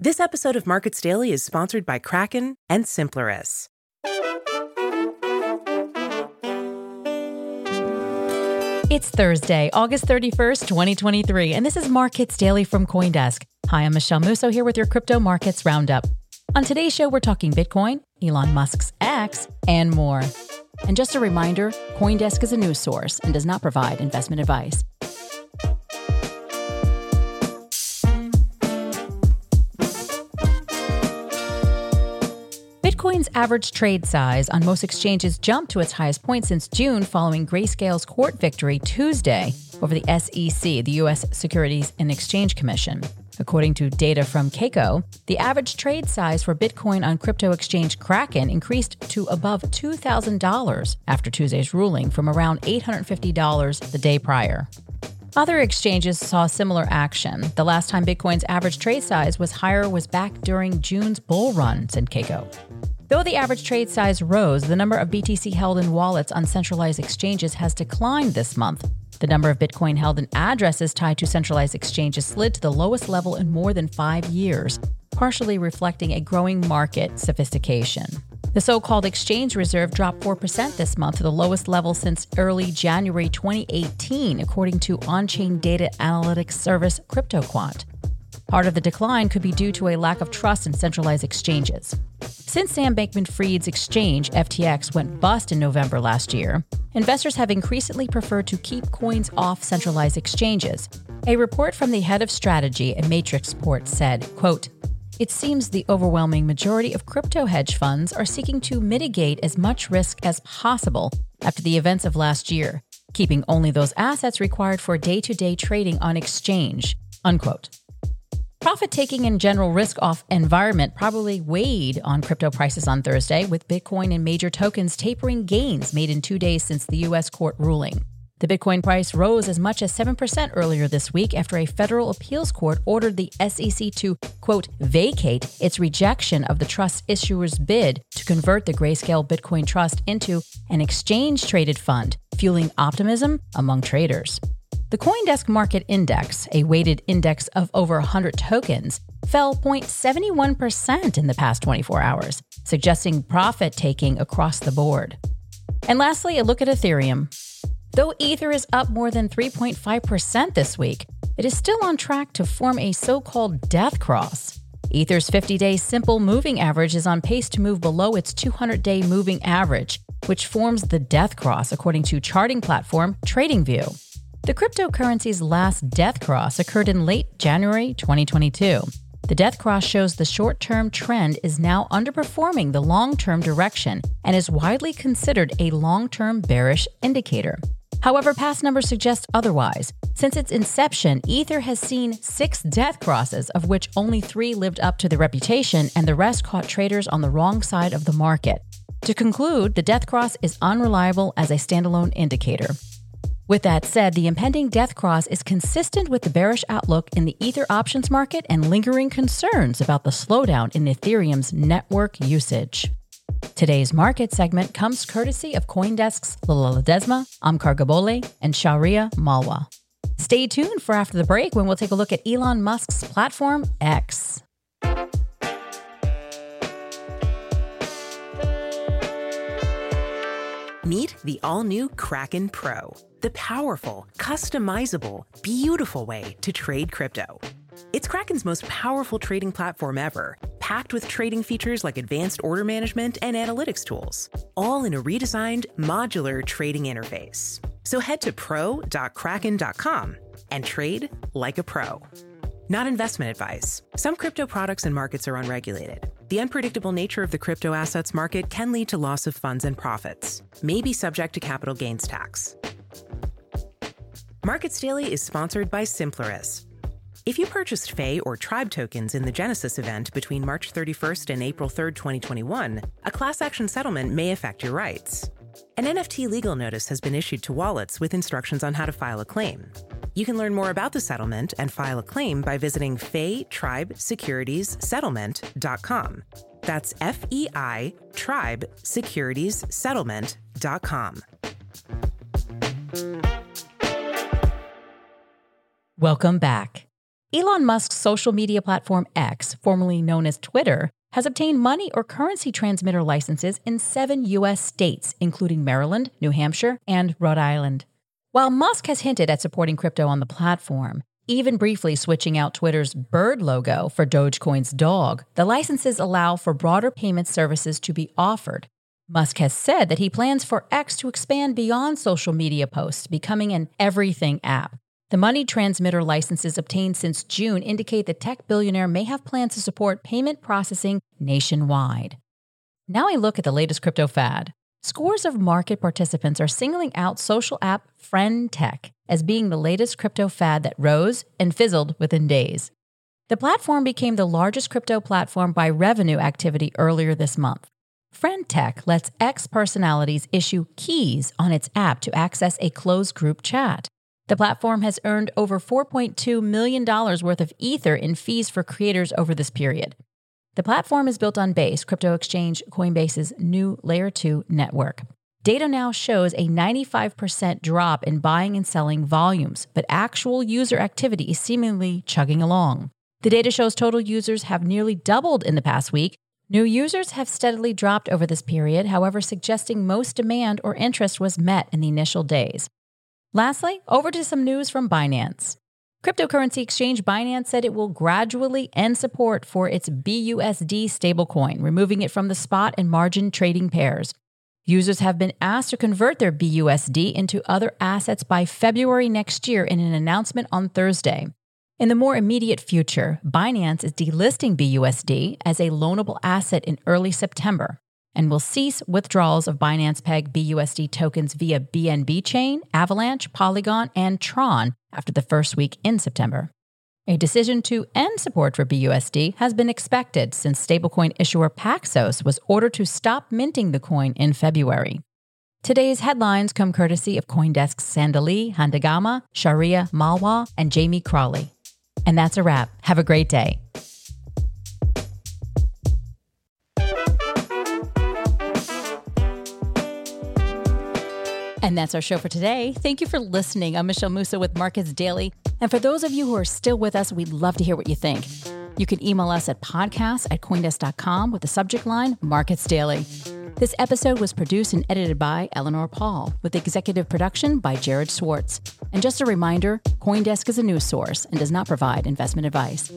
This episode of Markets Daily is sponsored by Kraken and Simpluris. It's Thursday, August 31st, 2023, and this is Markets Daily from Coindesk. Hi, I'm Michelle Musso here with your crypto markets roundup. On today's show, we're talking Bitcoin, Elon Musk's X, and more. And just a reminder Coindesk is a news source and does not provide investment advice. Bitcoin's average trade size on most exchanges jumped to its highest point since June following Grayscale's court victory Tuesday over the SEC, the U.S. Securities and Exchange Commission. According to data from Kaiko, the average trade size for Bitcoin on crypto exchange Kraken increased to above $2,000 after Tuesday's ruling from around $850 the day prior. Other exchanges saw similar action. The last time Bitcoin's average trade size was higher was back during June's bull run, said Kaiko. Though the average trade size rose, the number of BTC held in wallets on centralized exchanges has declined this month. The number of Bitcoin held in addresses tied to centralized exchanges slid to the lowest level in more than five years, partially reflecting a growing market sophistication. The so called exchange reserve dropped 4% this month to the lowest level since early January 2018, according to on chain data analytics service CryptoQuant. Part of the decline could be due to a lack of trust in centralized exchanges. Since Sam Bankman Fried's exchange, FTX, went bust in November last year, investors have increasingly preferred to keep coins off centralized exchanges. A report from the head of strategy at Matrixport said, quote, it seems the overwhelming majority of crypto hedge funds are seeking to mitigate as much risk as possible after the events of last year, keeping only those assets required for day to day trading on exchange. Unquote. Profit taking and general risk off environment probably weighed on crypto prices on Thursday, with Bitcoin and major tokens tapering gains made in two days since the U.S. court ruling. The Bitcoin price rose as much as 7% earlier this week after a federal appeals court ordered the SEC to, quote, vacate its rejection of the trust issuer's bid to convert the Grayscale Bitcoin Trust into an exchange traded fund, fueling optimism among traders. The Coindesk Market Index, a weighted index of over 100 tokens, fell 0.71% in the past 24 hours, suggesting profit taking across the board. And lastly, a look at Ethereum. Though Ether is up more than 3.5% this week, it is still on track to form a so called death cross. Ether's 50 day simple moving average is on pace to move below its 200 day moving average, which forms the death cross according to charting platform TradingView. The cryptocurrency's last death cross occurred in late January 2022. The death cross shows the short term trend is now underperforming the long term direction and is widely considered a long term bearish indicator. However, past numbers suggest otherwise. Since its inception, Ether has seen six death crosses, of which only three lived up to the reputation and the rest caught traders on the wrong side of the market. To conclude, the death cross is unreliable as a standalone indicator. With that said, the impending death cross is consistent with the bearish outlook in the Ether options market and lingering concerns about the slowdown in Ethereum's network usage. Today's market segment comes courtesy of Coindesk's Lyllah Ledesma, Omkar Godbole, and Shaurya Malwa. Stay tuned for after the break when we'll take a look at Elon Musk's platform X. Meet the all new Kraken Pro the powerful, customizable, beautiful way to trade crypto. It's Kraken's most powerful trading platform ever, packed with trading features like advanced order management and analytics tools, all in a redesigned modular trading interface. So head to pro.kraken.com and trade like a pro. Not investment advice. Some crypto products and markets are unregulated. The unpredictable nature of the crypto assets market can lead to loss of funds and profits, may be subject to capital gains tax. Markets Daily is sponsored by Simpluris. If you purchased Fei or Tribe tokens in the Genesis event between March 31st and April 3rd, 2021, a class action settlement may affect your rights. An NFT legal notice has been issued to wallets with instructions on how to file a claim. You can learn more about the settlement and file a claim by visiting Fei Tribe Securities Settlement.com. That's F E I Tribe Securities Settlement.com. Welcome back. Elon Musk's social media platform X, formerly known as Twitter, has obtained money or currency transmitter licenses in seven U.S. states, including Maryland, New Hampshire, and Rhode Island. While Musk has hinted at supporting crypto on the platform, even briefly switching out Twitter's bird logo for Dogecoin's dog, the licenses allow for broader payment services to be offered. Musk has said that he plans for X to expand beyond social media posts, becoming an everything app. The money transmitter licenses obtained since June indicate the tech billionaire may have plans to support payment processing nationwide. Now a look at the latest crypto fad. Scores of market participants are singling out social app Friend Tech as being the latest crypto fad that rose and fizzled within days. The platform became the largest crypto platform by revenue activity earlier this month. Friend Tech lets X personalities issue keys on its app to access a closed group chat. The platform has earned over $4.2 million worth of Ether in fees for creators over this period. The platform is built on Base, crypto exchange Coinbase's new Layer 2 network. Data now shows a 95% drop in buying and selling volumes, but actual user activity is seemingly chugging along. The data shows total users have nearly doubled in the past week. New users have steadily dropped over this period, however, suggesting most demand or interest was met in the initial days. Lastly, over to some news from Binance. Cryptocurrency exchange Binance said it will gradually end support for its BUSD stablecoin, removing it from the spot and margin trading pairs. Users have been asked to convert their BUSD into other assets by February next year in an announcement on Thursday. In the more immediate future, Binance is delisting BUSD as a loanable asset in early September and will cease withdrawals of Binance Peg BUSD tokens via BNB Chain, Avalanche, Polygon, and Tron after the first week in September. A decision to end support for BUSD has been expected since stablecoin issuer Paxos was ordered to stop minting the coin in February. Today's headlines come courtesy of Coindesk's Sandali Handagama, Shaurya Malwa, and Jamie Crawley. And that's a wrap. Have a great day. And that's our show for today. Thank you for listening. I'm Michelle Musso with Markets Daily. And for those of you who are still with us, we'd love to hear what you think. You can email us at podcast at coindesk.com with the subject line Markets Daily. This episode was produced and edited by Eleanor Paul, with executive production by Jared Schwartz. And just a reminder Coindesk is a news source and does not provide investment advice.